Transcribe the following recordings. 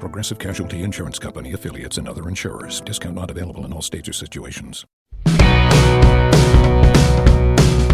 Progressive Casualty Insurance Company affiliates and other insurers. Discount not available in all states or situations.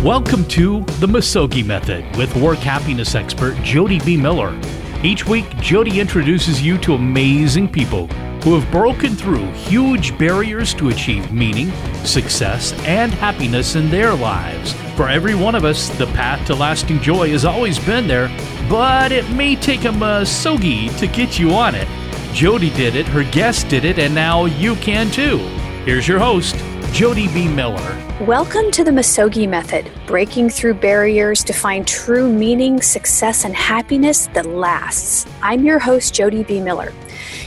Welcome to the Misogi Method with work happiness expert Jody B. Miller. Each week, Jody introduces you to amazing people who have broken through huge barriers to achieve meaning, success, and happiness in their lives. For every one of us, the path to lasting joy has always been there, but it may take a misogi to get you on it. Jody did it, her guest did it, and now you can too. Here's your host, Jody B. Miller. Welcome to the Misogi Method, breaking through barriers to find true meaning, success, and happiness that lasts. I'm your host, Jody B. Miller.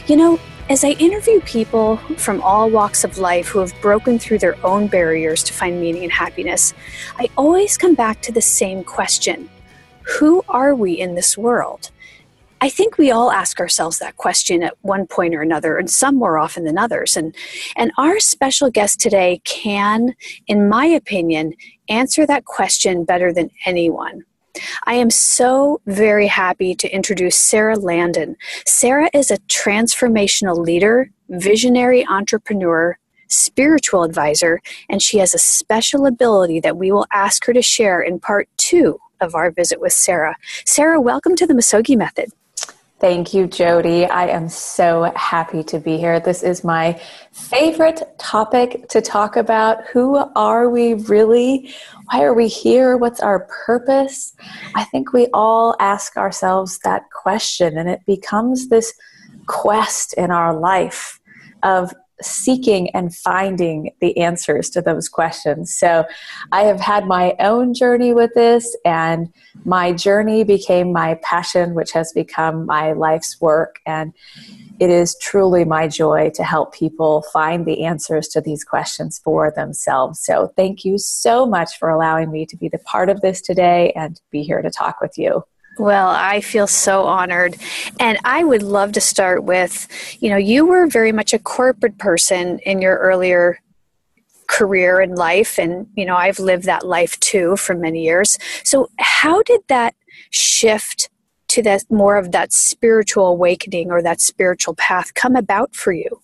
You know, as I interview people from all walks of life who have broken through their own barriers to find meaning and happiness, I always come back to the same question Who are we in this world? I think we all ask ourselves that question at one point or another, and some more often than others. And, and our special guest today can, in my opinion, answer that question better than anyone. I am so very happy to introduce Sara Landon. Sara is a transformational leader, visionary entrepreneur, spiritual advisor, and she has a special ability that we will ask her to share in part two of our visit with Sara. Sara, welcome to the Misogi Method. Thank you, Jody. I am so happy to be here. This is my favorite topic to talk about. Who are we really? Why are we here? What's our purpose? I think we all ask ourselves that question, and it becomes this quest in our life of seeking and finding the answers to those questions. So I have had my own journey with this, and my journey became my passion, which has become my life's work. And it is truly my joy to help people find the answers to these questions for themselves. So thank you so much for allowing me to be the part of this today and be here to talk with you. Well, I feel so honored. And I would love to start with you know, you were very much a corporate person in your earlier career and life. And, you know, I've lived that life too for many years. So, how did that shift to that more of that spiritual awakening or that spiritual path come about for you?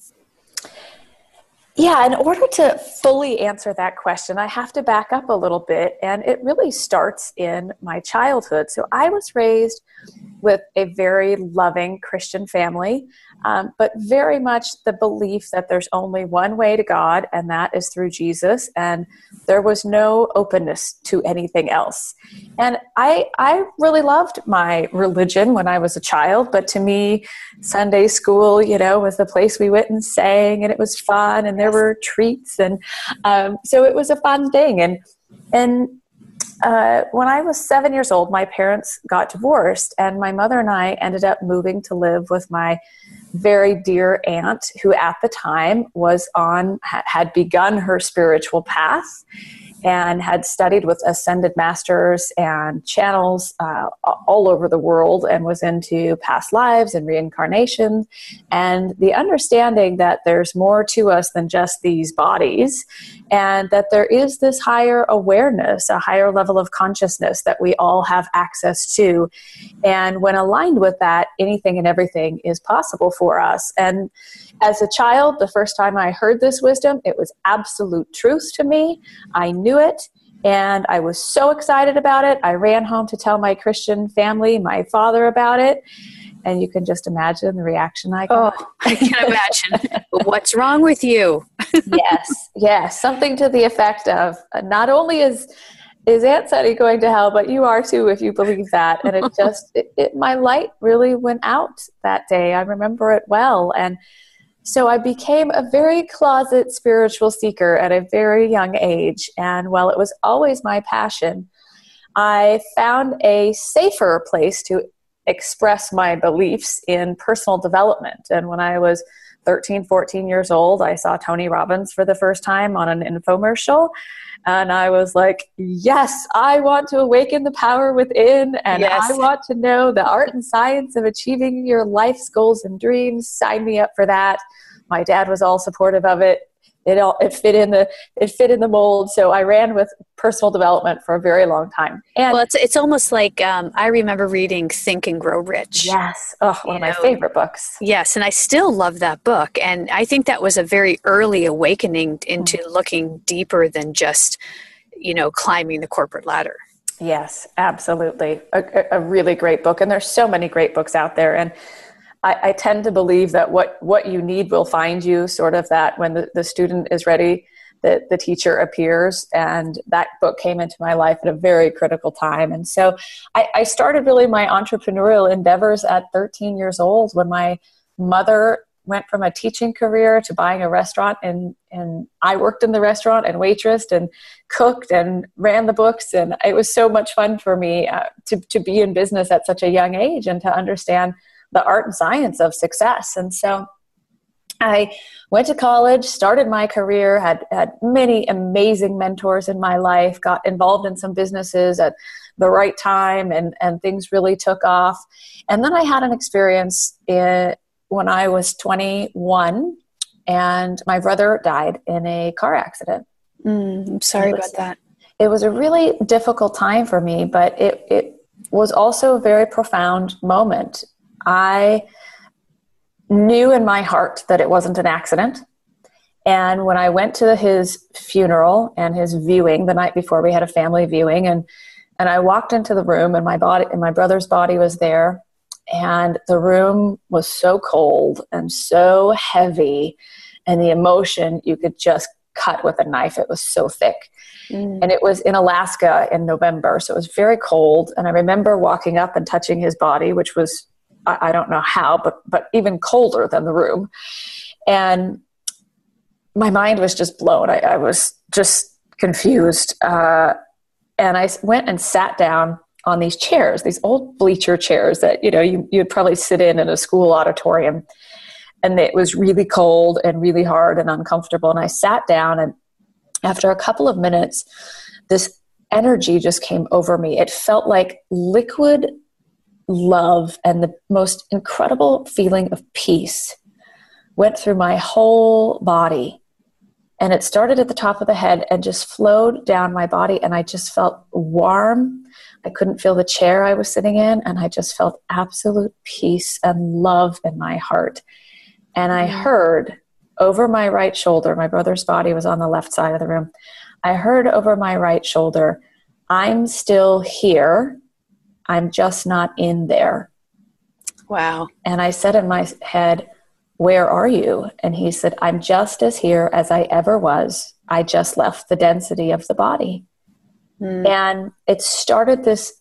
Yeah, in order to fully answer that question, I have to back up a little bit, and it really starts in my childhood. So, I was raised with a very loving Christian family um, but very much the belief that there's only one way to God, and that is through Jesus, and there was no openness to anything else. And I, I really loved my religion when I was a child, but to me, Sunday school, you know, was the place we went and sang, and it was fun, and there were treats, and um, so it was a fun thing. And and uh, when I was seven years old, my parents got divorced, and my mother and I ended up moving to live with my very dear aunt, who at the time was on had begun her spiritual path and had studied with ascended masters and channels uh, all over the world and was into past lives and reincarnation and the understanding that there's more to us than just these bodies and that there is this higher awareness, a higher level of consciousness that we all have access to. And when aligned with that, anything and everything is possible for us. And as a child, the first time I heard this wisdom, it was absolute truth to me. I knew it. And I was so excited about it. I ran home to tell my Christian family, my father about it and you can just imagine the reaction I got. Oh, I can imagine. What's wrong with you? yes, yes, something to the effect of uh, not only is is Aunt Sunny going to hell, but you are too if you believe that. And it just it, it, my light really went out that day. I remember it well, and so I became a very closet spiritual seeker at a very young age. And while it was always my passion, I found a safer place to express my beliefs in personal development. And when I was 13, 14 years old, I saw Tony Robbins for the first time on an infomercial. And I was like, yes, I want to awaken the power within. And yes. I want to know the art and science of achieving your life's goals and dreams. Sign me up for that. My dad was all supportive of it it all it fit in the it fit in the mold. So i ran with personal development for a very long time. And well it's it's almost like um, i remember reading think and grow rich. Yes. Oh one of my know? favorite books. yes and i still love that book. And i think that was a very early awakening into mm-hmm. looking deeper than just you know climbing the corporate ladder. Yes absolutely. A, a really great book and there's so many great books out there. And I, I, tend to believe that what, what you need will find you, sort of that when the, the student is ready, the, the teacher appears. And that book came into my life at a very critical time. And so I, I started really my entrepreneurial endeavors at 13 years old when my mother went from a teaching career to buying a restaurant and and I worked in the restaurant and waitressed and cooked and ran the books and it was so much fun for me uh, to to be in business at such a young age and to understand the art and science of success. And so I went to college, started my career, had had many amazing mentors in my life, got involved in some businesses at the right time, and and things really took off. And then I had an experience in, when I was 21, and my brother died in a car accident. Mm, I'm sorry was, about that. It was a really difficult time for me, but it it was also a very profound moment I knew in my heart that it wasn't an accident. And when I went to his funeral and his viewing the night before, we had a family viewing, and and I walked into the room, and my body and my brother's body was there, and the room was so cold and so heavy, and the emotion you could just cut with a knife. It was so thick. Mm. And it was in Alaska in November, so it was very cold. And I remember walking up and touching his body, which was I, I don't know how, but but even colder than the room, and my mind was just blown. I, I was just confused, uh, and I went and sat down on these chairs, these old bleacher chairs that you know you you'd probably sit in in a school auditorium, and it was really cold and really hard and uncomfortable. And I sat down, and after a couple of minutes, this energy just came over me. It felt like liquid love and the most incredible feeling of peace went through my whole body. And it started at the top of the head and just flowed down my body. And I just felt warm. I couldn't feel the chair I was sitting in. And I just felt absolute peace and love in my heart. And I mm. heard over my right shoulder, my brother's body was on the left side of the room. I heard over my right shoulder, I'm still here I'm just not in there. Wow. And I said in my head, Where are you? And he said, I'm just as here as I ever was. I just left the density of the body. Mm. And it started this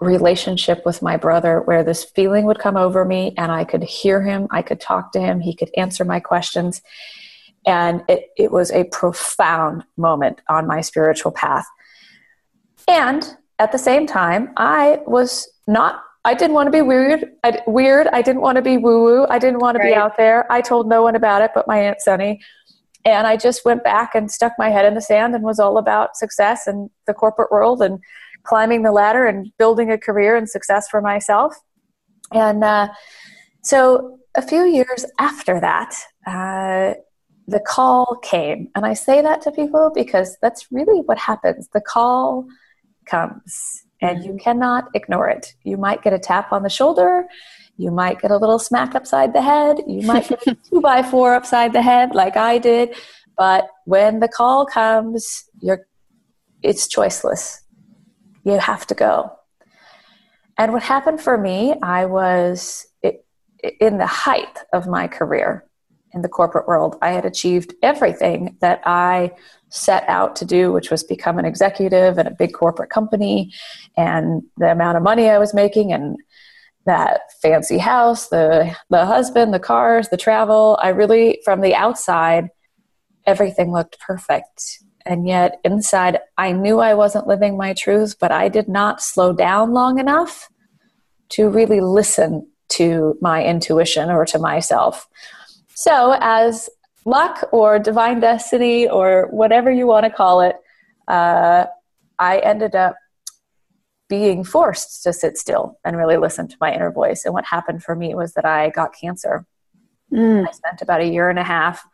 relationship with my brother where this feeling would come over me and I could hear him, I could talk to him, he could answer my questions. And it, it was a profound moment on my spiritual path. And at the same time, I was not. I didn't want to be weird. I, weird. I didn't want to be woo woo. I didn't want to right. be out there. I told no one about it but my aunt Sunny, and I just went back and stuck my head in the sand and was all about success and the corporate world and climbing the ladder and building a career and success for myself. And uh, so, a few years after that, uh, the call came, and I say that to people because that's really what happens. The call comes and you cannot ignore it. You might get a tap on the shoulder, you might get a little smack upside the head, you might get a two by four upside the head like I did, but when the call comes, you're it's choiceless. You have to go. And what happened for me, I was in the height of my career in the corporate world. I had achieved everything that I set out to do, which was become an executive in a big corporate company, and the amount of money I was making, and that fancy house, the the husband, the cars, the travel. I really, from the outside, everything looked perfect. And yet, inside, I knew I wasn't living my truth, but I did not slow down long enough to really listen to my intuition or to myself. So, as luck or divine destiny or whatever you want to call it, uh, I ended up being forced to sit still and really listen to my inner voice. And what happened for me was that I got cancer. Mm. I spent about a year and a half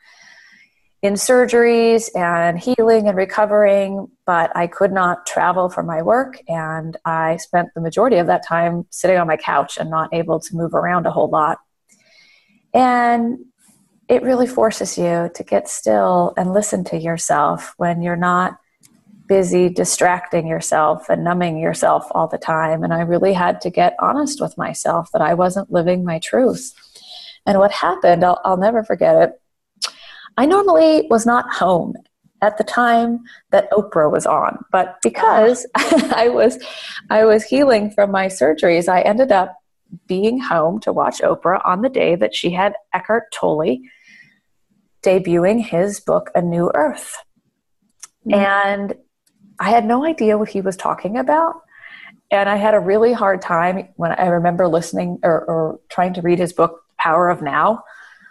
in surgeries and healing and recovering, but I could not travel for my work. And I spent the majority of that time sitting on my couch and not able to move around a whole lot. And it really forces you to get still and listen to yourself when you're not busy distracting yourself and numbing yourself all the time. And I really had to get honest with myself that I wasn't living my truth. And what happened, I'll, I'll never forget it. I normally was not home at the time that Oprah was on, but because I was I was healing from my surgeries, I ended up being home to watch Oprah on the day that she had Eckhart Tolle debuting his book A New Earth. Mm-hmm. And I had no idea what he was talking about. And I had a really hard time when I remember listening or, or trying to read his book, Power of Now.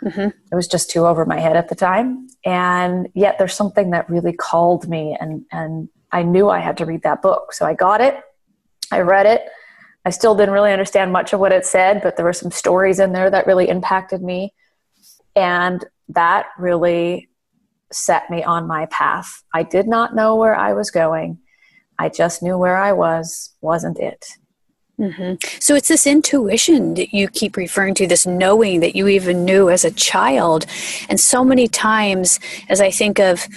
Mm-hmm. It was just too over my head at the time. And yet there's something that really called me, and, and I knew I had to read that book. So I got it, I read it. I still didn't really understand much of what it said, but there were some stories in there that really impacted me. And that really set me on my path. I did not know where I was going. I just knew where I was wasn't it. Mm-hmm. So it's this intuition that you keep referring to, this knowing that you even knew as a child. And so many times, as I think of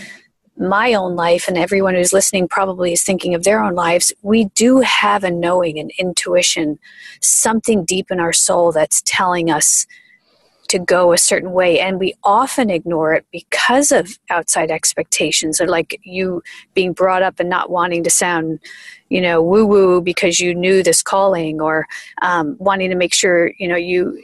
my own life, and everyone who's listening probably is thinking of their own lives, we do have a knowing, an intuition, something deep in our soul that's telling us to go a certain way and we often ignore it because of outside expectations or like you being brought up and not wanting to sound you know woo woo because you knew this calling or um, wanting to make sure you know you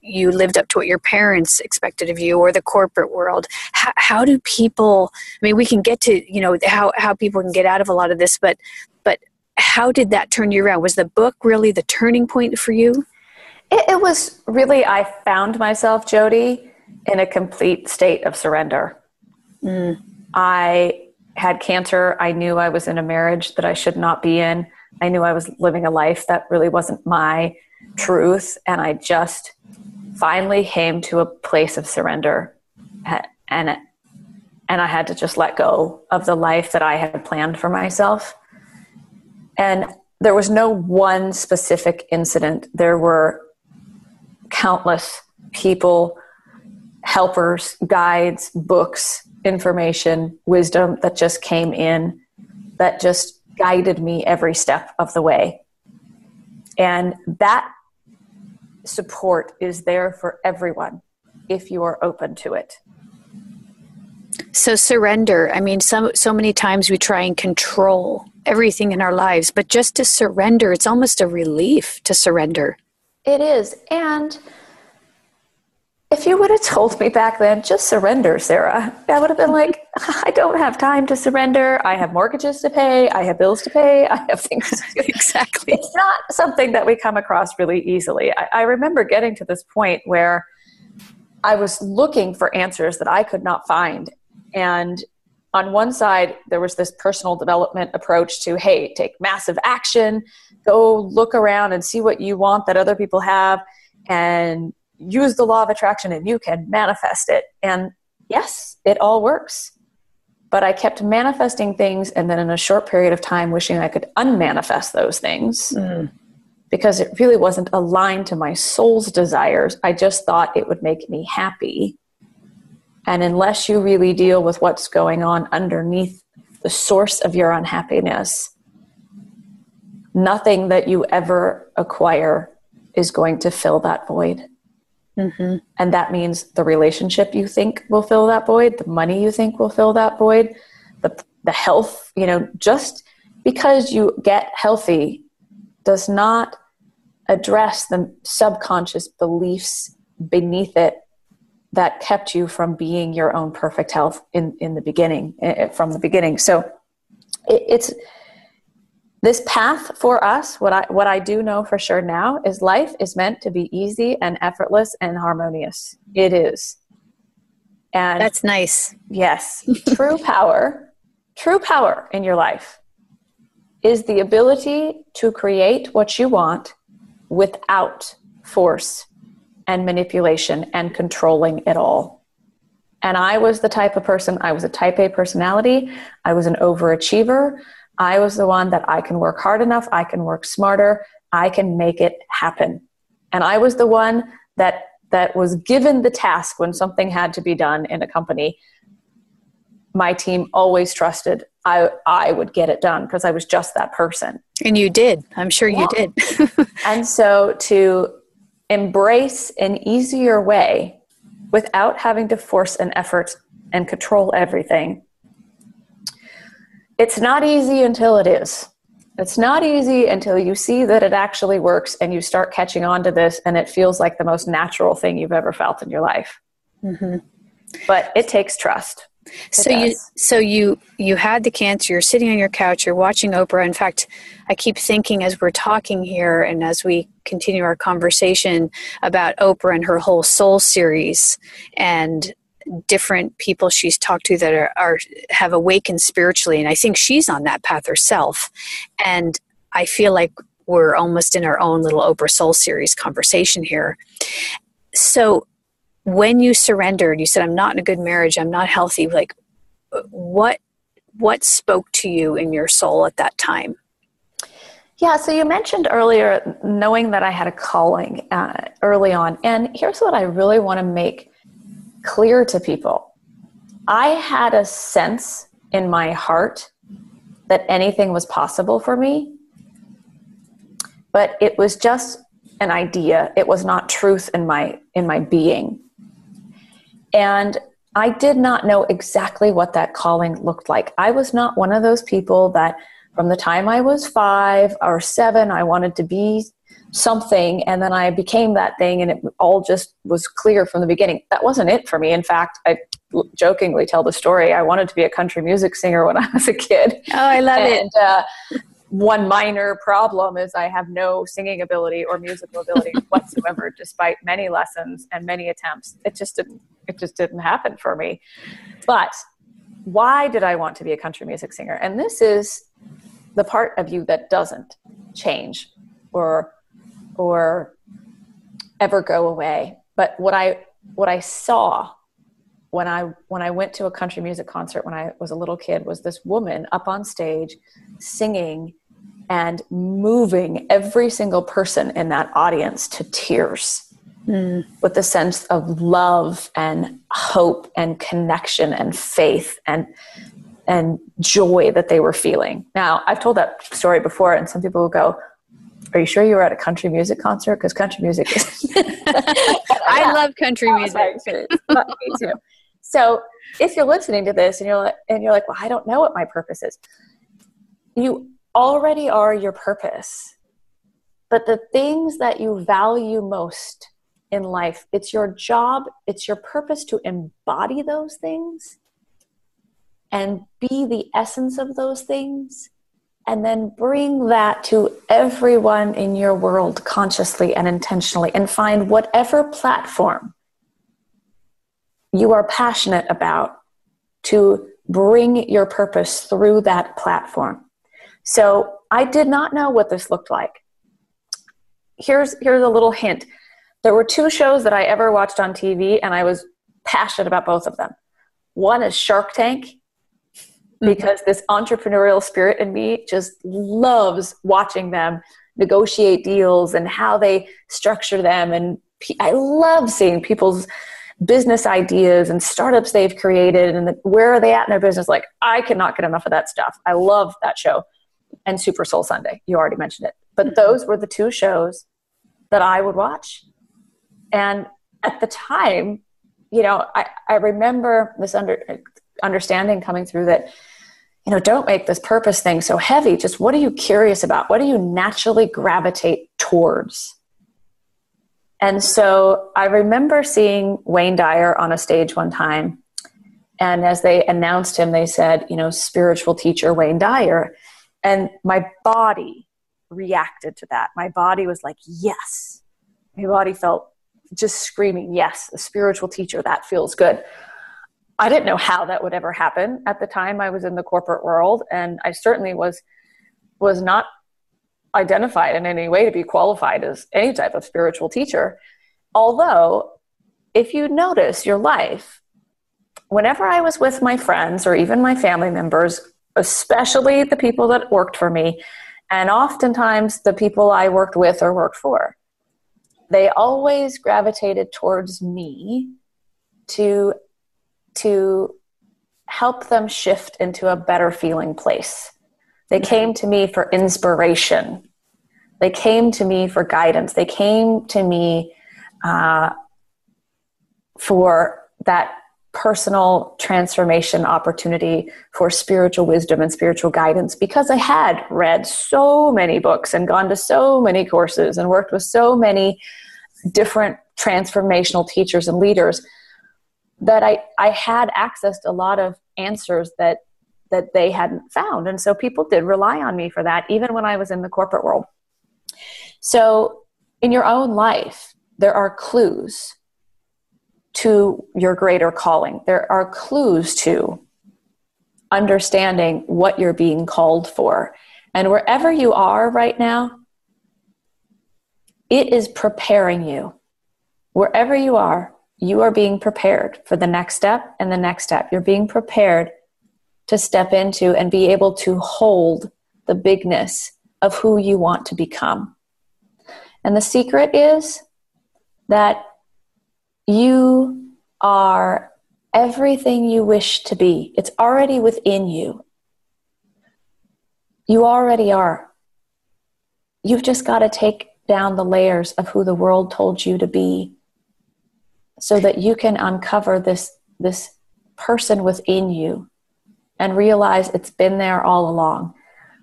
you lived up to what your parents expected of you or the corporate world. How, how do people i mean we can get to you know how, how people can get out of a lot of this but but how did that turn you around? Was the book really the turning point for you it, it was really, I found myself, Jody, in a complete state of surrender. Mm. I had cancer. I knew I was in a marriage that I should not be in. I knew I was living a life that really wasn't my truth. And I just finally came to a place of surrender. And, and I had to just let go of the life that I had planned for myself. And there was no one specific incident. There were countless people, helpers, guides, books, information, wisdom that just came in that just guided me every step of the way. And that support is there for everyone if you are open to it. So surrender. I mean, so so many times we try and control everything in our lives, but just to surrender, it's almost a relief to surrender. It is. And if you would have told me back then, just surrender, Sara, I would have been like, I don't have time to surrender. I have mortgages to pay. I have bills to pay. I have things to do. exactly. It's not something that we come across really easily. I, I remember getting to this point where I was looking for answers that I could not find. And on one side, there was this personal development approach to, hey, take massive action, go look around and see what you want that other people have, and use the law of attraction and you can manifest it. And yes, it all works. But I kept manifesting things and then in a short period of time wishing I could unmanifest those things mm. because it really wasn't aligned to my soul's desires. I just thought it would make me happy. And unless you really deal with what's going on underneath the source of your unhappiness, nothing that you ever acquire is going to fill that void. Mm-hmm. And that means the relationship you think will fill that void, the money you think will fill that void, the, the health, you know, just because you get healthy does not address the subconscious beliefs beneath it that kept you from being your own perfect health in, in the beginning, eh, eh, from the beginning. So it, it's, this path for us, what I what I do know for sure now is life is meant to be easy and effortless and harmonious. It is. And that's nice. Yes. true power, true power in your life is the ability to create what you want without force and manipulation and controlling it all. And I was the type of person, I was a type A personality, I was an overachiever. I was the one that I can work hard enough, I can work smarter, I can make it happen. And I was the one that that was given the task when something had to be done in a company. My team always trusted I I would get it done because I was just that person. And you did. I'm sure yeah. you did. and so to embrace an easier way without having to force an effort and control everything. It's not easy until it is. It's not easy until you see that it actually works and you start catching on to this and it feels like the most natural thing you've ever felt in your life. Mm-hmm. But it takes trust. It so does. you so you you had the cancer you're sitting on your couch you're watching oprah. In fact i keep thinking as we're talking here and as we continue our conversation about oprah and her whole soul series and different people she's talked to that are, are have awakened spiritually. And i think she's on that path herself. And i feel like we're almost in our own little oprah soul series conversation here. So when you surrendered you said i'm not in a good marriage. I'm not healthy. Like what what spoke to you in your soul at that time? Yeah so you mentioned earlier knowing that i had a calling uh, early on. And here's what i really want to make clear to people. I had a sense in my heart that anything was possible for me but it was just an idea. It was not truth in my in my being and I did not know exactly what that calling looked like. I was not one of those people that from the time I was five or seven, I wanted to be something and then I became that thing and it all just was clear from the beginning. That wasn't it for me. In fact, I jokingly tell the story. I wanted to be a country music singer when I was a kid. Oh, I love and, it. Uh, one minor problem is I have no singing ability or musical ability whatsoever, despite many lessons and many attempts. It just didn't. It just didn't happen for me. But why did I want to be a country music singer? And this is the part of you that doesn't change or or ever go away. But what I what I saw when I when I went to a country music concert when I was a little kid was this woman up on stage singing and moving every single person in that audience to tears mm. with a sense of love and hope and connection and faith and and joy that they were feeling. Now, I've told that story before, and some people will go, Are you sure you were at a country music concert? Because country music is. I love country music. Me too. So, if you're listening to this and you're like, and you're like, well, I don't know what my purpose is, you already are your purpose. But the things that you value most in life, it's your job, it's your purpose to embody those things and be the essence of those things and then bring that to everyone in your world consciously and intentionally and find whatever platform you are passionate about to bring your purpose through that platform so I did not know what this looked like. Here's here's a little hint. There were two shows that I ever watched on TV, and I was passionate about both of them. One is Shark Tank, mm-hmm. because mm-hmm. this entrepreneurial spirit in me just loves watching them negotiate deals and how they structure them. And I love seeing people's business ideas and startups they've created and the, where are they at in their business. Like, I cannot get enough of that stuff. I love that show and Super Soul Sunday. You already mentioned it. But mm-hmm. those were the two shows that I would watch. And at the time, you know, I, I remember this under, understanding coming through that, you know, don't make this purpose thing so heavy. Just what are you curious about? What do you naturally gravitate towards? And so I remember seeing Wayne Dyer on a stage one time. And as they announced him, they said, you know, spiritual teacher Wayne Dyer. And my body reacted to that. My body was like, yes. My body felt just screaming, yes, a spiritual teacher, that feels good. I didn't know how that would ever happen at the time I was in the corporate world and I certainly was was not identified in any way to be qualified as any type of spiritual teacher. Although if you notice your life whenever I was with my friends or even my family members, especially the people that worked for me, and oftentimes the people I worked with or worked for, they always gravitated towards me to to help them shift into a better feeling place. They came to me for inspiration. They came to me for guidance. They came to me uh, for that personal transformation opportunity for spiritual wisdom and spiritual guidance because I had read so many books and gone to so many courses and worked with so many different transformational teachers and leaders that I, I had access to a lot of answers that that they hadn't found. And so people did rely on me for that, even when I was in the corporate world. So in your own life, there are clues to your greater calling. There are clues to understanding what you're being called for. And wherever you are right now, it is preparing you. Wherever you are, you are being prepared for the next step and the next step. You're being prepared to step into and be able to hold the bigness of who you want to become. And the secret is that you are everything you wish to be. It's already within you. You already are. You've just got to take down the layers of who the world told you to be so that you can uncover this this person within you and realize it's been there all along.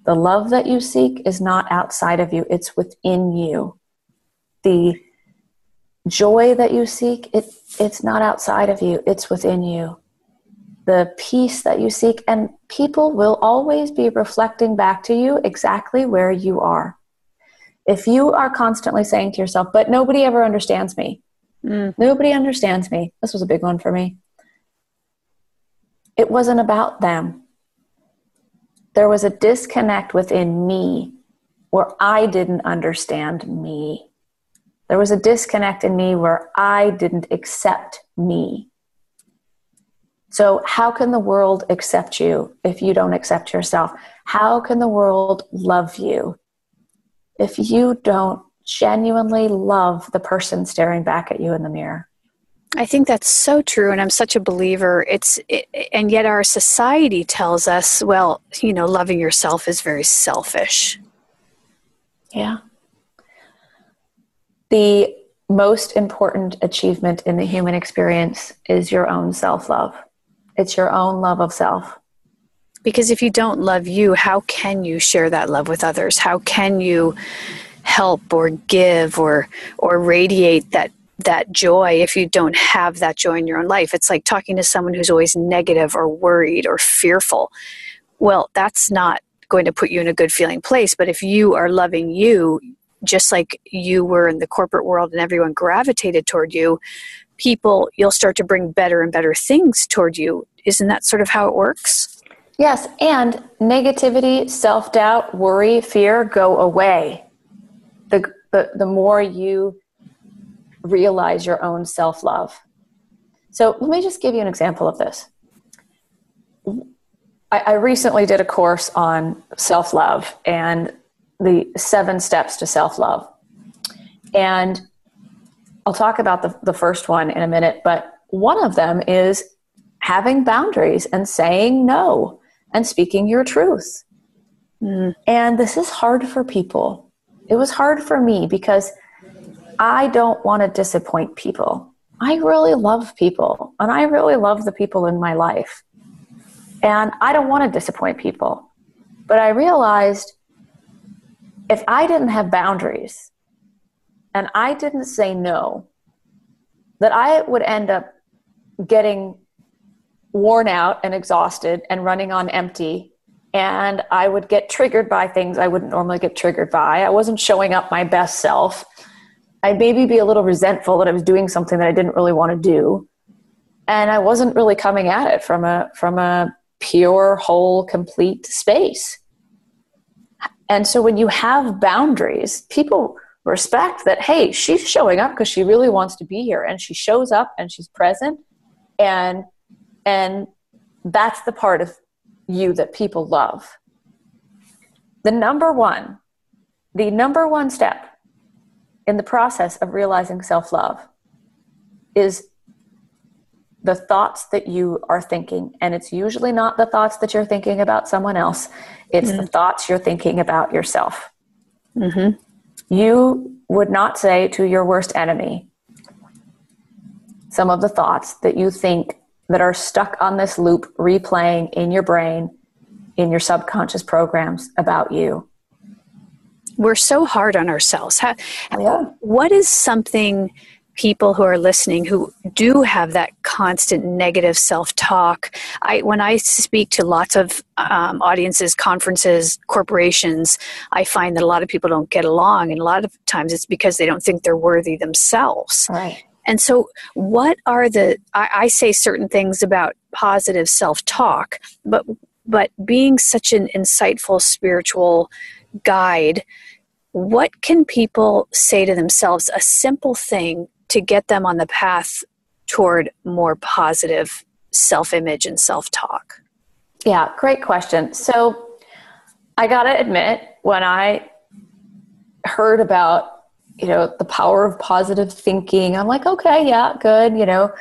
The love that you seek is not outside of you, it's within you. The joy that you seek, it, it's not outside of you, it's within you. The peace that you seek, and people will always be reflecting back to you exactly where you are. If you are constantly saying to yourself, but nobody ever understands me, mm. nobody understands me, this was a big one for me. It wasn't about them. There was a disconnect within me where I didn't understand me. There was a disconnect in me where I didn't accept me. So, how can the world accept you if you don't accept yourself? How can the world love you if you don't genuinely love the person staring back at you in the mirror? I think that's so true, and I'm such a believer. It's it, and yet our society tells us, well, you know, loving yourself is very selfish. Yeah the most important achievement in the human experience is your own self love. It's your own love of self. Because if you don't love you, how can you share that love with others? How can you help or give or or radiate that that joy if you don't have that joy in your own life? It's like talking to someone who's always negative or worried or fearful. Well, that's not going to put you in a good feeling place, but if you are loving you, just like you were in the corporate world and everyone gravitated toward you, people, you'll start to bring better and better things toward you. Isn't that sort of how it works? Yes, and negativity, self doubt, worry, fear go away. The, the, the more you realize your own self love. So let me just give you an example of this. I, recently did a course on self love, and the seven steps to self love. And I'll talk about the, the first one in a minute, but one of them is having boundaries and saying no and speaking your truth. Mm. And this is hard for people. It was hard for me because I don't want to disappoint people. I really love people and I really love the people in my life. And I don't want to disappoint people. But I realized if I didn't have boundaries and I didn't say no, that I would end up getting worn out and exhausted and running on empty and I would get triggered by things I wouldn't normally get triggered by. I wasn't showing up my best self. I'd maybe be a little resentful that I was doing something that I didn't really want to do. And I wasn't really coming at it from a from a pure, whole, complete space. And so when you have boundaries, people respect that hey, she's showing up because she really wants to be here and she shows up and she's present and and that's the part of you that people love. The number one, the number one step in the process of realizing self love is the thoughts that you are thinking. And it's usually not the thoughts that you're thinking about someone else, it's mm-hmm. the thoughts you're thinking about yourself. Mm-hmm. You would not say to your worst enemy some of the thoughts that you think that are stuck on this loop replaying in your brain, in your subconscious programs about you. We're so hard on ourselves. How, yeah. What is something people who are listening who do have that constant negative self-talk i when i speak to lots of um, audiences conferences corporations i find that a lot of people don't get along and a lot of times it's because they don't think they're worthy themselves right and so, what are the? I, I say certain things about positive self-talk, but but being such an insightful spiritual guide, what can people say to themselves? A simple thing to get them on the path toward more positive self-image and self-talk. Yeah, great question. So, I got to admit, when I heard about you know the power of positive thinking i'm like okay yeah good you know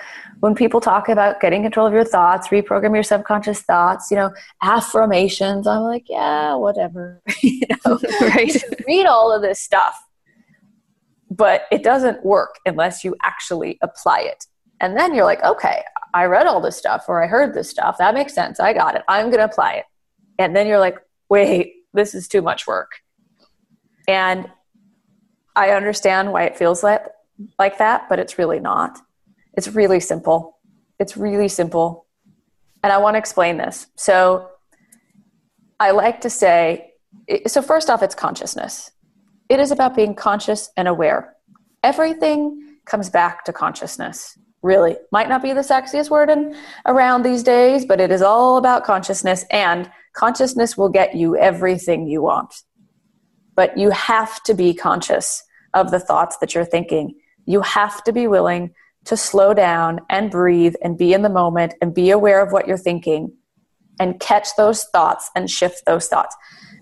when people talk about getting control of your thoughts reprogram your subconscious thoughts you know affirmations i'm like yeah whatever you know right read all of this stuff but it doesn't work unless you actually apply it and then you're like okay i read all this stuff or i heard this stuff that makes sense i got it i'm going to apply it and then you're like wait this is too much work and I understand why it feels like like that, but it's really not. It's really simple. It's really simple. And I want to explain this. So I like to say so first off it's consciousness. It is about being conscious and aware. Everything comes back to consciousness. Really. Might not be the sexiest word in, around these days, but it is all about consciousness and consciousness will get you everything you want. But you have to be conscious of the thoughts that you're thinking. You have to be willing to slow down and breathe and be in the moment and be aware of what you're thinking and catch those thoughts and shift those thoughts.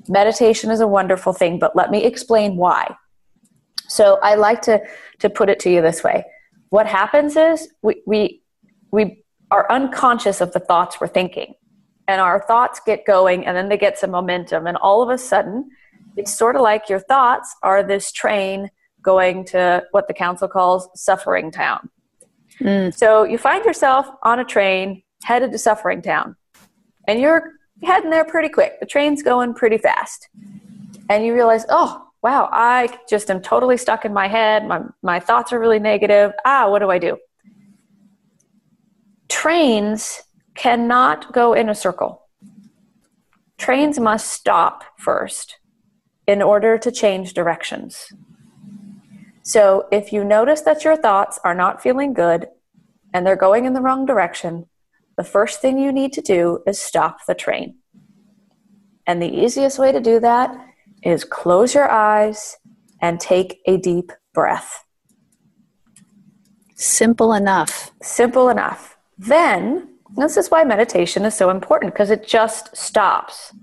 Meditation is a wonderful thing, but let me explain why. So I like to, to put it to you this way. What happens is we, we, we are unconscious of the thoughts we're thinking. And our thoughts get going and then they get some momentum. And all of a sudden, it's sort of like your thoughts are this train going to what the council calls suffering town. Mm. So you find yourself on a train headed to suffering town, and heading there pretty quick. The train's going pretty fast, and you realize, oh, wow, I just am totally stuck in my head. My, my thoughts are really negative. Ah, what do I do? Trains cannot go in a circle. Trains must stop first in order to change directions. So if you notice that your thoughts are not feeling good and they're going in the wrong direction, the first thing you need to do is stop the train. And the easiest way to do that is close your eyes and take a deep breath. Simple enough. Simple enough. Then, this is why meditation is so important because it just stops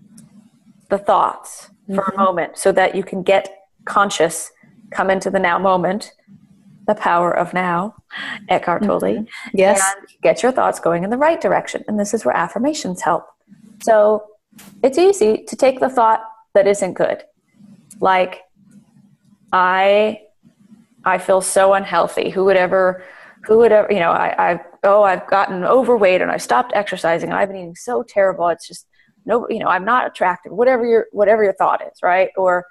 the thoughts for mm-hmm. a moment so that you can get conscious come into the now moment, the power of now, Eckhart Tolle. Mm-hmm. Yes. And get your thoughts going in the right direction. And this is where affirmations help. So it's easy to take the thought that isn't good. Like, I I feel so unhealthy. Who would ever who would ever you know, I, I've oh, I've gotten overweight and I stopped exercising and I've been eating so terrible. It's just no you know, I'm not attractive. Whatever your whatever your thought is, right? Or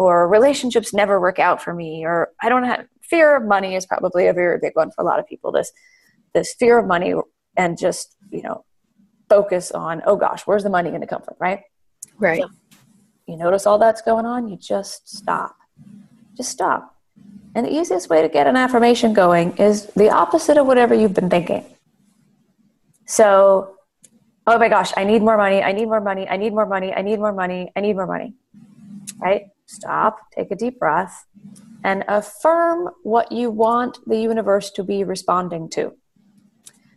or relationships never work out for me or i don't have fear of money is probably a very big one for a lot of people this this fear of money and just you know focus on oh gosh where's the money going to come from right Right. So you notice all that's going on, you just stop. Just stop. And the easiest way to get an affirmation going is the opposite of whatever you've been thinking. So, oh my gosh, I need more money, I need more money, I need more money, I need more money, I need more money. Right? Stop, take a deep breath, and affirm what you want the universe to be responding to.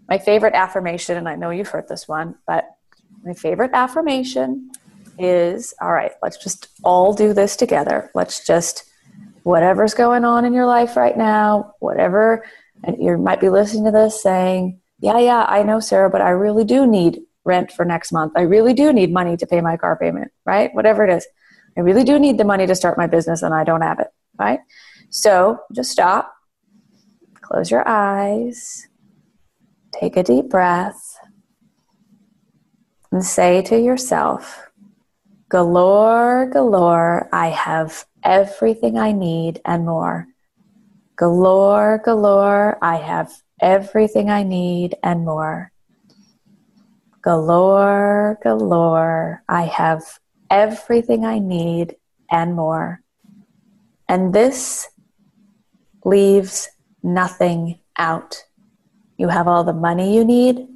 My favorite affirmation, and I know you've heard this one, but my favorite affirmation is all right, let's just all do this together. Let's just, whatever's going on in your life right now, whatever, and you might be listening to this saying, yeah, yeah, I know, Sara, but I really do need rent for next month. I really do need money to pay my car payment, right? Whatever it is. I really do need the money to start my business and I don't have it, right? So just stop, close your eyes, take a deep breath, and say to yourself, Galore, galore, I have everything I need and more. Galore, galore, I have everything I need and more. Galore, galore, I have everything I need and more. And this leaves nothing out. You have all the money you need,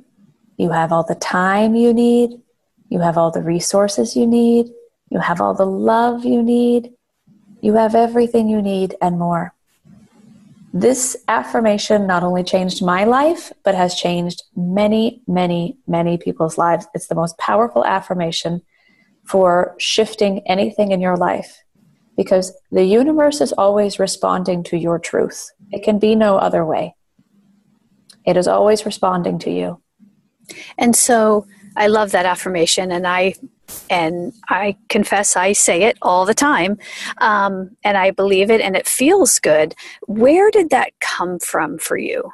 you have all the time you need, you have all the resources you need. You have all the love you need. You have everything you need and more. This affirmation not only changed my life, but has changed many, many, many people's lives. It's the most powerful affirmation for shifting anything in your life because the universe is always responding to your truth. It can be no other way. It is always responding to you. And so, I love that affirmation, and I and I confess I say it all the time, um, and I believe it, and it feels good. Where did that come from for you?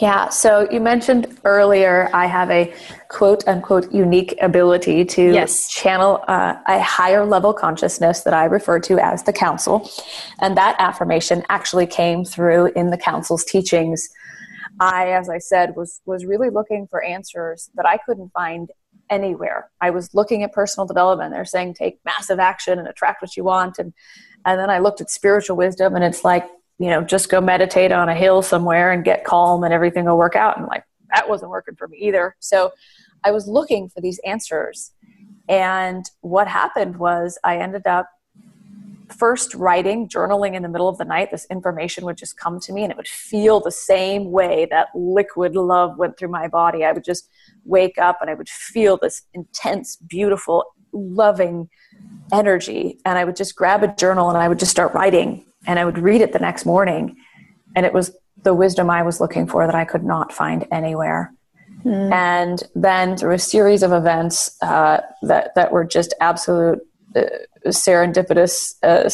Yeah, so you mentioned earlier I have a quote unquote unique ability to yes. channel uh, a higher level consciousness that I refer to as the council. And that affirmation actually came through in the council's teachings I, as I said, was was really looking for answers that I couldn't find anywhere. I was looking at personal development. They're saying take massive action and attract what you want, and and then I looked at spiritual wisdom, and it's like you know just go meditate on a hill somewhere and get calm, and everything will work out. And like that wasn't working for me either. So I was looking for these answers, and what happened was I ended up first writing, journaling in the middle of the night, this information would just come to me and it would feel the same way that liquid love went through my body. I would just wake up and I would feel this intense, beautiful, loving energy. And I would just grab a journal and I would just start writing and I would read it the next morning. And it was the wisdom I was looking for that I could not find anywhere. Mm. And then through a series of events uh, that, that were just absolute uh, serendipitous uh,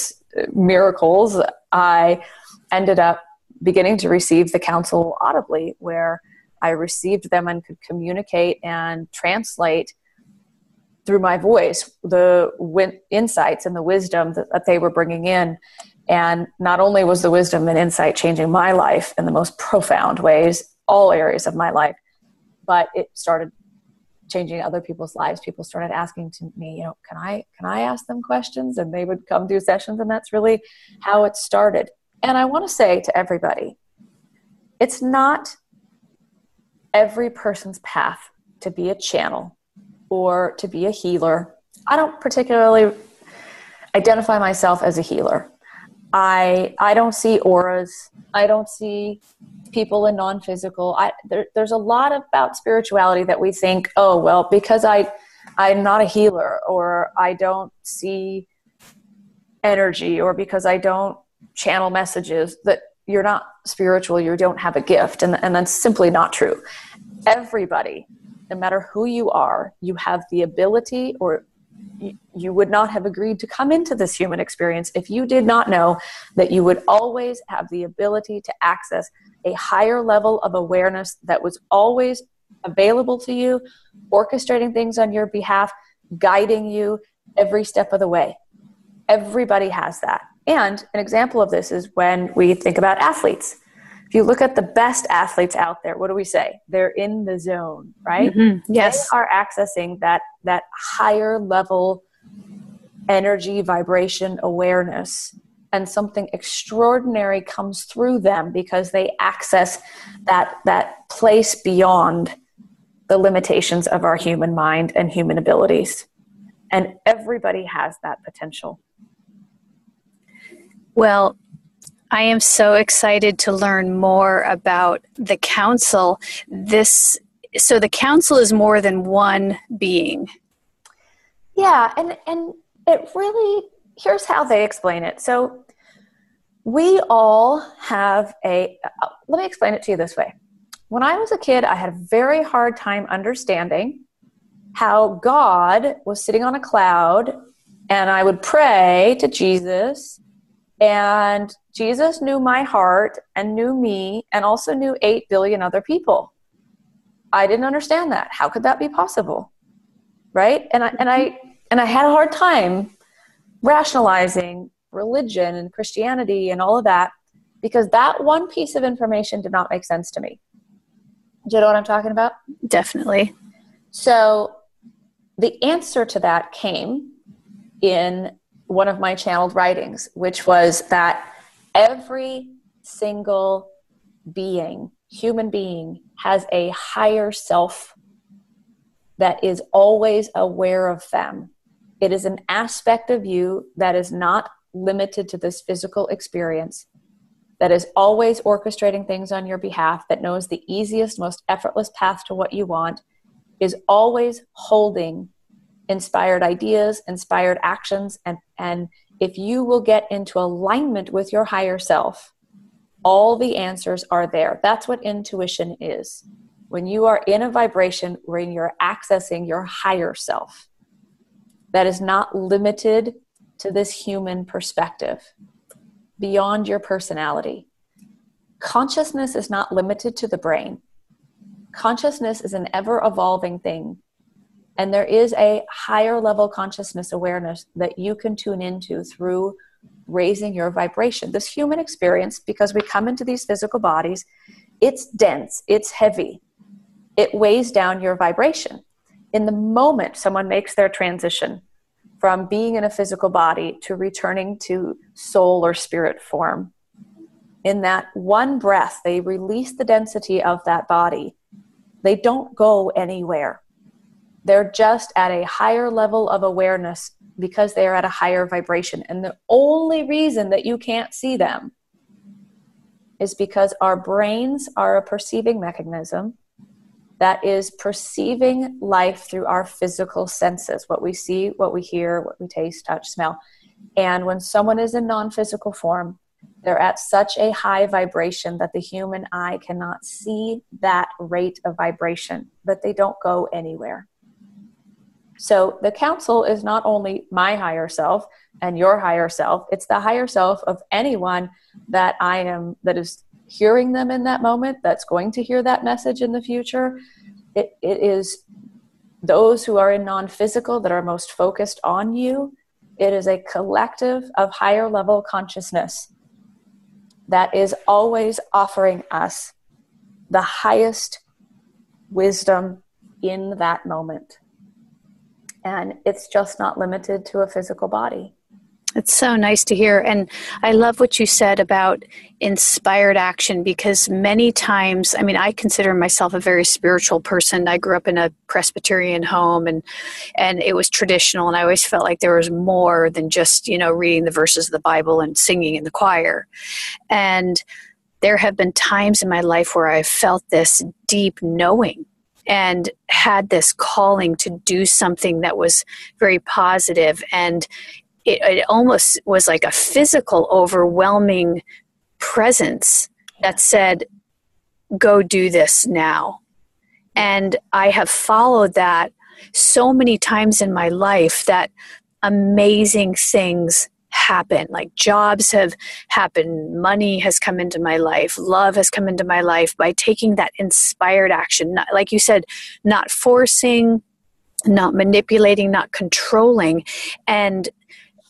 miracles, I ended up beginning to receive the council audibly, where I received them and could communicate and translate through my voice the win- insights and the wisdom that, that they were bringing in. And not only was the wisdom and insight changing my life in the most profound ways, all areas of my life, but it started changing other people's lives. People started asking to me you know can i can i ask them questions? And they would come do sessions and that's really how it started. And i want to say to everybody it's not every person's path to be a channel or to be a healer. I don't particularly identify myself as a healer i i don't see auras. I don't see people in non-physical. I, there, there's a lot about spirituality that we think oh well because i i'm not a healer or i don't see energy or because i don't channel messages that you're not spiritual you don't have a gift and, and that's simply not true. Everybody no matter who you are you have the ability or you would not have agreed to come into this human experience if you did not know that you would always have the ability to access a higher level of awareness that was always available to you, orchestrating things on your behalf, guiding you every step of the way. Everybody has that. And an example of this is when we think about athletes. If you look at the best athletes out there, what do we say? They're in the zone, right? Mm-hmm. Yes. They are accessing that that higher level energy, vibration, awareness, and something extraordinary comes through them because they access that, that place beyond the limitations of our human mind and human abilities. And everybody has that potential. Well, I am so excited to learn more about the council. This so the council is more than one being. Yeah, and and it really here's how they explain it. So we all have a let me explain it to you this way. When I was a kid, I had a very hard time understanding how God was sitting on a cloud and I would pray to Jesus and Jesus knew my heart and knew me and also knew 8 billion other people. I didn't understand that. How could that be possible? Right? And I and I mm-hmm. and I had a hard time rationalizing religion and Christianity and all of that because that one piece of information did not make sense to me. Do you know what I'm talking about? Definitely. So the answer to that came in one of my channeled writings, which was that every single being, human being, has a higher self that is always aware of them. It is an aspect of you that is not limited to this physical experience, that is always orchestrating things on your behalf, that knows the easiest, most effortless path to what you want, is always holding inspired ideas, inspired actions, and, and if you will get into alignment with your higher self, all the answers are there. That's what intuition is. When you are in a vibration when you're accessing your higher self, that is not limited to this human perspective, beyond your personality. Consciousness is not limited to the brain. Consciousness is an ever evolving thing and there is a higher level consciousness awareness that you can tune into through raising your vibration. This human experience, because we come into these physical bodies, it's dense, it's heavy, it weighs down your vibration. In the moment someone makes their transition from being in a physical body to returning to soul or spirit form, in that one breath, they release the density of that body. They don't go anywhere they're just at a higher level of awareness because they are at a higher vibration. And the only reason that you can't see them is because our brains are a perceiving mechanism that is perceiving life through our physical senses what we see, what we hear, what we taste, touch, smell. And when someone is in non physical form, they're at such a high vibration that the human eye cannot see that rate of vibration, but they don't go anywhere. So the council is not only my higher self and your higher self, it's the higher self of anyone that I am, that is hearing them in that moment, that's going to hear that message in the future. It, it is those who are in non physical that are most focused on you. It is a collective of higher level consciousness that is always offering us the highest wisdom in that moment and it's just not limited to a physical body. It's so nice to hear. And I love what you said about inspired action because many times, I mean, I consider myself a very spiritual person. I grew up in a Presbyterian home and, and it was traditional. And I always felt like there was more than just, you know, reading the verses of the Bible and singing in the choir. And there have been times in my life where I've felt this deep knowing and had this calling to do something that was very positive. And it, it almost was like a physical overwhelming presence that said go do this now. And i have followed that so many times in my life that amazing things happen. Like jobs have happened, money has come into my life, love has come into my life by taking that inspired action. Not, like you said, not forcing, not manipulating, not controlling. And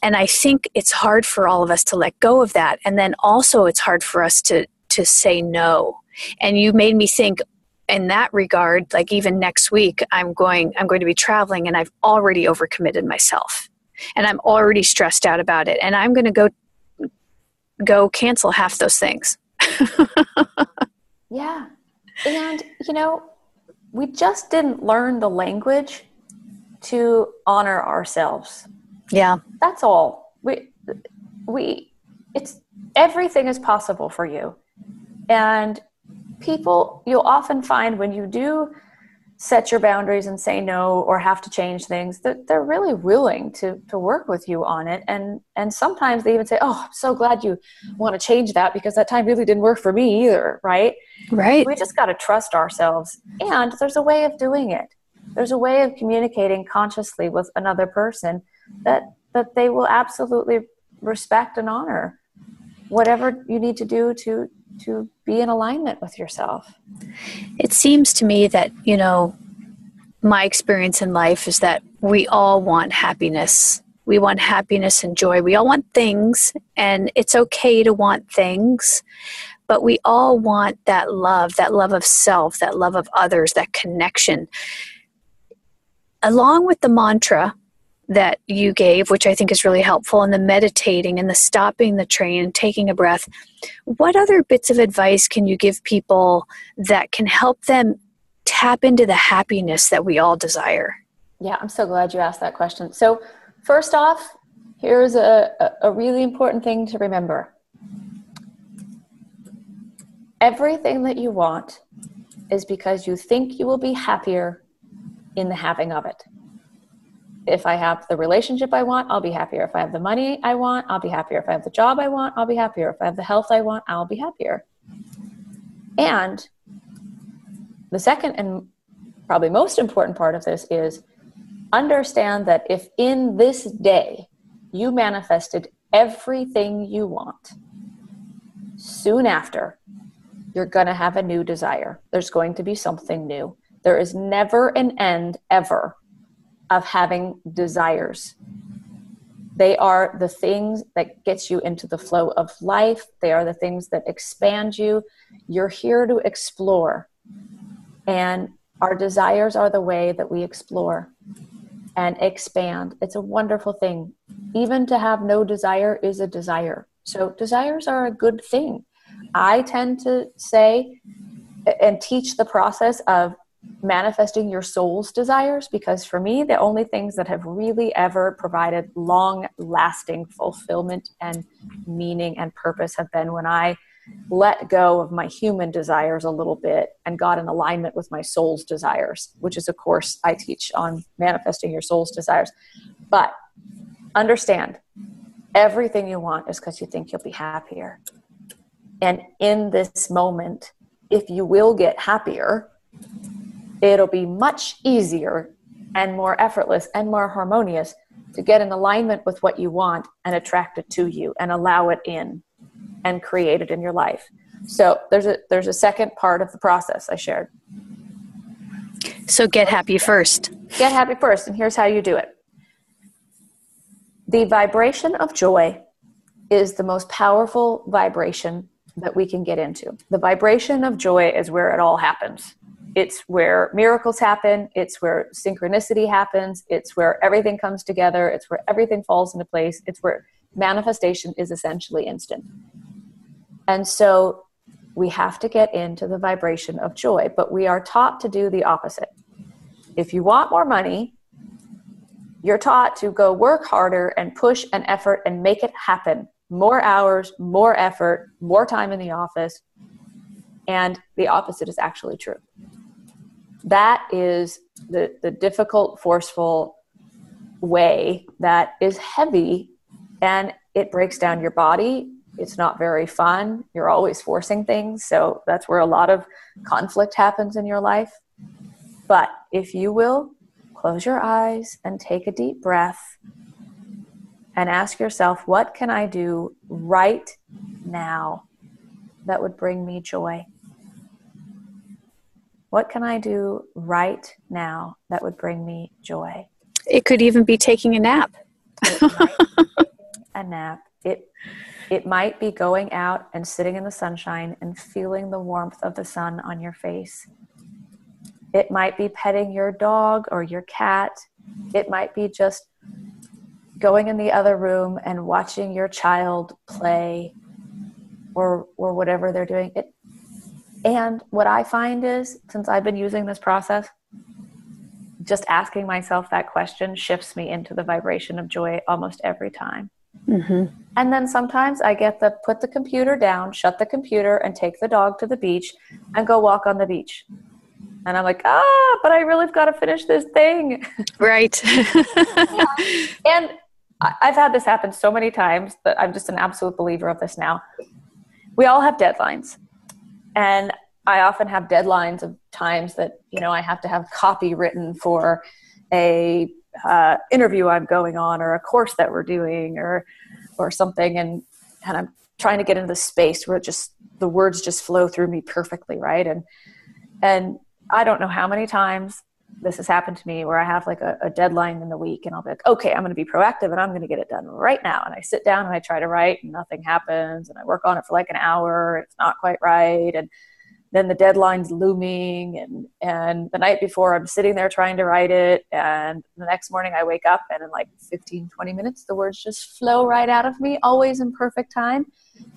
and I think it's hard for all of us to let go of that. And then also it's hard for us to to say no. And you made me think in that regard, like even next week I'm going I'm going to be traveling and I've already overcommitted myself and I'm already stressed out about it and I'm going to go go cancel half those things. yeah. And you know, we just didn't learn the language to honor ourselves. Yeah. That's all. We we it's everything is possible for you. And people you'll often find when you do set your boundaries and say no or have to change things that they're really willing to to work with you on it. And and sometimes they even say oh i'm so glad you want to change that because that time really didn't work for me either right? Right. We just got to trust ourselves. And there's a way of doing it. There's a way of communicating consciously with another person that that they will absolutely respect and honor whatever you need to do to to be in alignment with yourself. It seems to me that, you know, my experience in life is that we all want happiness. We want happiness and joy. We all want things, and it's okay to want things, but we all want that love, that love of self, that love of others, that connection. Along with the mantra, that you gave, which I think is really helpful, and the meditating and the stopping the train and taking a breath. What other bits of advice can you give people that can help them tap into the happiness that we all desire? Yeah, I'm so glad you asked that question. So, first off, here's a, a really important thing to remember everything that you want is because you think you will be happier in the having of it if I have the relationship I want, I'll be happier. If I have the money I want, I'll be happier. If I have the job I want, I'll be happier. If I have the health I want, I'll be happier. And the second and probably most important part of this is understand that if in this day you manifested everything you want, soon after, you're going to have a new desire. There's going to be something new. There is never an end ever of having desires. They are the things that gets you into the flow of life. They are the things that expand you. You're here to explore. And our desires are the way that we explore and expand. It's a wonderful thing. Even to have no desire is a desire. So, desires are a good thing. I tend to say and teach the process of manifesting your soul's desires because for me the only things that have really ever provided long lasting fulfillment and meaning and purpose have been when i let go of my human desires a little bit and got in alignment with my soul's desires which is a course i teach on manifesting your soul's desires. But understand everything you want is because you think you'll be happier. And in this moment if you will get happier it'll be much easier and more effortless and more harmonious to get in alignment with what you want and attract it to you and allow it in and create it in your life. So there's a there's a second part of the process I shared. So get happy first. Get happy first and here's how you do it. The vibration of joy is the most powerful vibration that we can get into. The vibration of joy is where it all happens it's where miracles happen. It's where synchronicity happens. It's where everything comes together. It's where everything falls into place. It's where manifestation is essentially instant. And so we have to get into the vibration of joy but we are taught to do the opposite. If you want more money you're taught to go work harder and push and effort and make it happen. More hours more effort more time in the office. And the opposite is actually true that is the, the difficult, forceful way that is heavy and it breaks down your body. It's not very fun. You're always forcing things. So that's where a lot of conflict happens in your life. But if you will, close your eyes and take a deep breath and ask yourself, what can I do right now that would bring me joy? What can I do right now that would bring me joy? It could even be taking a nap. a nap. It it might be going out and sitting in the sunshine and feeling the warmth of the sun on your face. It might be petting your dog or your cat. It might be just going in the other room and watching your child play or or whatever they're doing it and what i find is since i've been using this process just asking myself that question shifts me into the vibration of joy almost every time mm-hmm. and then sometimes i get the put the computer down shut the computer and take the dog to the beach and go walk on the beach and i'm like ah but i really got to finish this thing right yeah. and I've had this happen so many times that I'm just an absolute believer of this now. We all have deadlines. And I often have deadlines of times that, you know, I have to have copy written for a uh, interview I'm going on or a course that we're doing or or something and and I'm trying to get into the space where just the words just flow through me perfectly, right? And and I don't know how many times this has happened to me where I have like a, a deadline in the week and I'll be like, okay, I'm going to be proactive and I'm going to get it done right now. And I sit down and I try to write and nothing happens and I work on it for like an hour. It's not quite right. And then the deadline's looming and, and the night before I'm sitting there trying to write it. And the next morning I wake up and in like 15, 20 minutes, the words just flow right out of me, always in perfect time.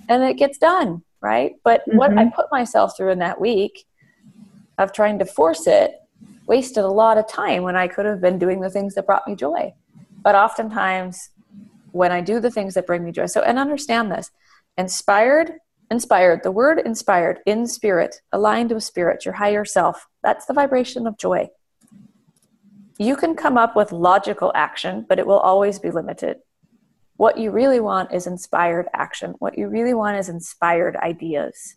And it gets done. Right. But mm-hmm. what I put myself through in that week of trying to force it wasted a lot of time when I could have been doing the things that brought me joy. But oftentimes, when I do the things that bring me joy, so and understand this inspired, inspired, the word inspired, in spirit, aligned with spirit, your higher self, that's the vibration of joy. You can come up with logical action, but it will always be limited. What you really want is inspired action. What you really want is inspired ideas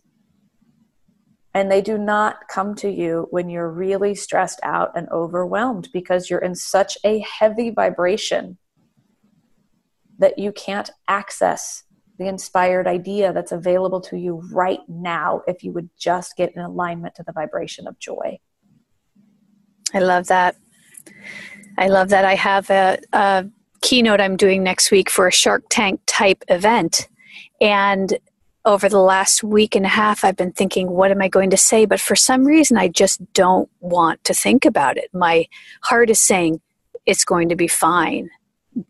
and they do not come to you when you're really stressed out and overwhelmed because you're in such a heavy vibration that you can't access the inspired idea that's available to you right now if you would just get in alignment to the vibration of joy. I love that. I love that. I have a, a keynote I'm doing next week for a Shark Tank type event. And over the last week and a half, I've been thinking, what am I going to say? But for some reason, I just don't want to think about it. My heart is saying, it's going to be fine.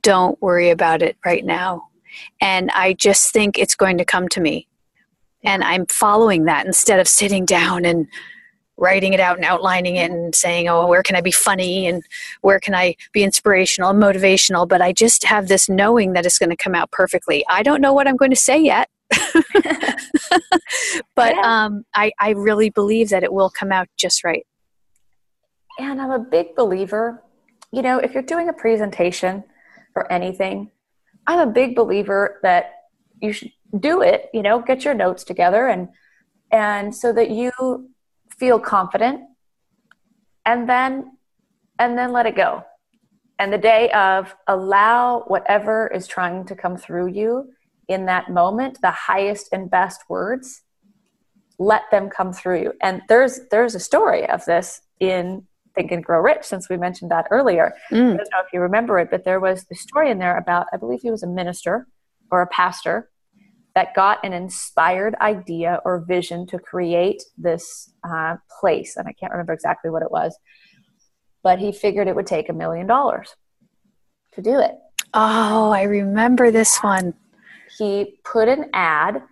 Don't worry about it right now. And I just think it's going to come to me. And I'm following that instead of sitting down and writing it out and outlining it and saying, oh, where can I be funny and where can I be inspirational and motivational? But I just have this knowing that it's going to come out perfectly. I don't know what I'm going to say yet. but yeah. um, I, I really believe that it will come out just right. And I'm a big believer, you know, if you're doing a presentation or anything, I'm a big believer that you should do it, you know, get your notes together and and so that you feel confident and then and then let it go. And the day of allow whatever is trying to come through you in that moment the highest and best words let them come through. You and there's there's a story of this in think and grow rich since we mentioned that earlier. Mm. i don't know if you remember it but there was the story in there about i believe he was a minister or a pastor that got an inspired idea or vision to create this uh, place. And i can't remember exactly what it was but he figured it would take a million dollars to do it. Oh i remember this one he put an ad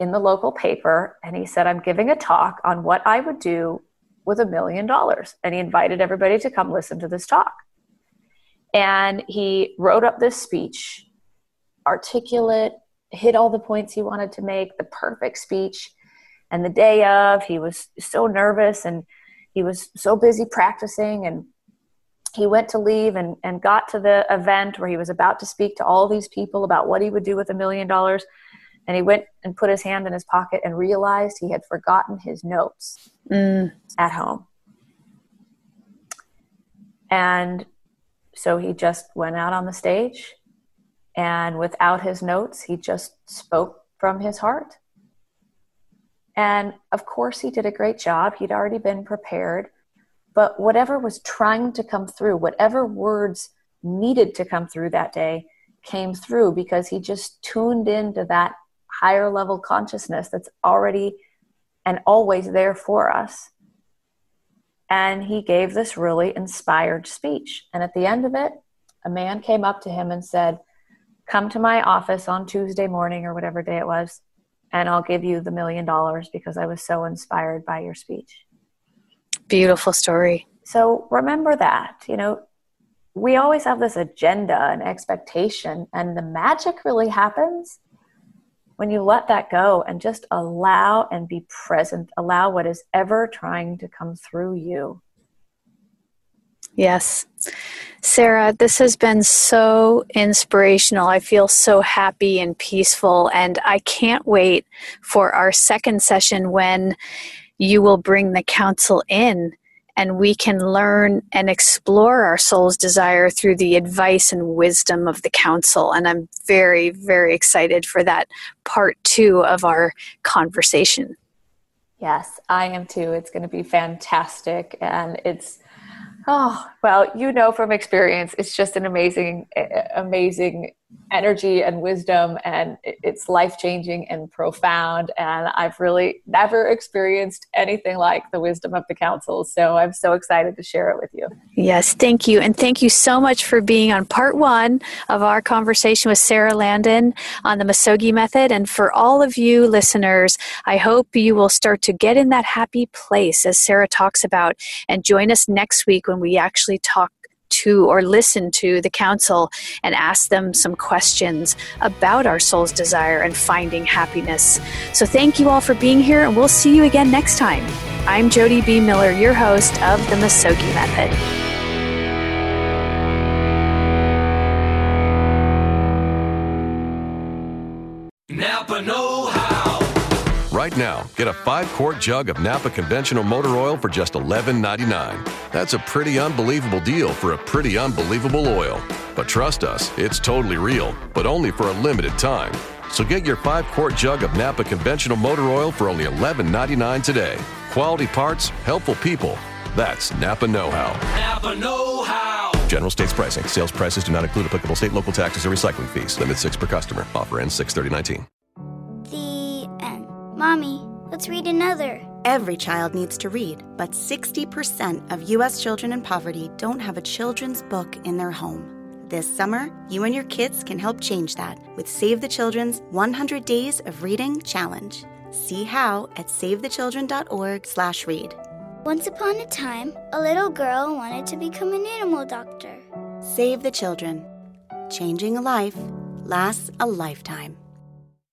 in the local paper and he said, I'm giving a talk on what I would do with a million dollars. And he invited everybody to come listen to this talk. And he wrote up this speech, articulate, hit all the points he wanted to make, the perfect speech. And the day of, he was so nervous and he was so busy practicing and he went to leave and, and got to the event where he was about to speak to all these people about what he would do with a million dollars. And he went and put his hand in his pocket and realized he had forgotten his notes mm. at home. And so he just went out on the stage and without his notes, he just spoke from his heart. And of course, he did a great job. He'd already been prepared but whatever was trying to come through, whatever words needed to come through that day, came through because he just tuned into that higher level consciousness that's already and always there for us. And he gave this really inspired speech. And at the end of it, a man came up to him and said, come to my office on Tuesday morning or whatever day it was, and I'll give you the million dollars because I was so inspired by your speech. Beautiful story. So remember that, you know, we always have this agenda and expectation, and the magic really happens when you let that go and just allow and be present, allow what is ever trying to come through you. Yes. Sara, this has been so inspirational. I feel so happy and peaceful, and I can't wait for our second session when you will bring the council in and we can learn and explore our soul's desire through the advice and wisdom of the council. And I'm very, very excited for that part two of our conversation. Yes, I am too. It's going to be fantastic. And it's Oh, well, you know from experience, it's just an amazing, amazing energy and wisdom, and it's life changing and profound. And I've really never experienced anything like the wisdom of the council. So I'm so excited to share it with you. Yes, thank you. And thank you so much for being on part one of our conversation with Sara Landon on the Misogi method. And for all of you listeners, I hope you will start to get in that happy place as Sara talks about and join us next week when we actually talk to or listen to the council and ask them some questions about our soul's desire and finding happiness. So, thank you all for being here, and we'll see you again next time. I'm Jody B. Miller, your host of the Misogi Method. Napa Know How. Right now, get a five quart jug of Napa conventional motor oil for just $11.99. That's a pretty unbelievable deal for a pretty unbelievable oil. But trust us, it's totally real, but only for a limited time. So get your five quart jug of Napa conventional motor oil for only $11.99 today. Quality parts, helpful people. That's Napa Know How. Napa Know How. General states pricing. Sales prices do not include applicable state, local taxes, or recycling fees. Limit six per customer. Offer ends 63019. The end. Mommy, let's read another. Every child needs to read, but 60% of U.S. children in poverty don't have a children's book in their home. This summer, you and your kids can help change that with Save the Children's 100 Days of Reading Challenge. See how at savethechildren.org/read. Once upon a time, a little girl wanted to become an animal doctor. Save the Children. Changing a life lasts a lifetime.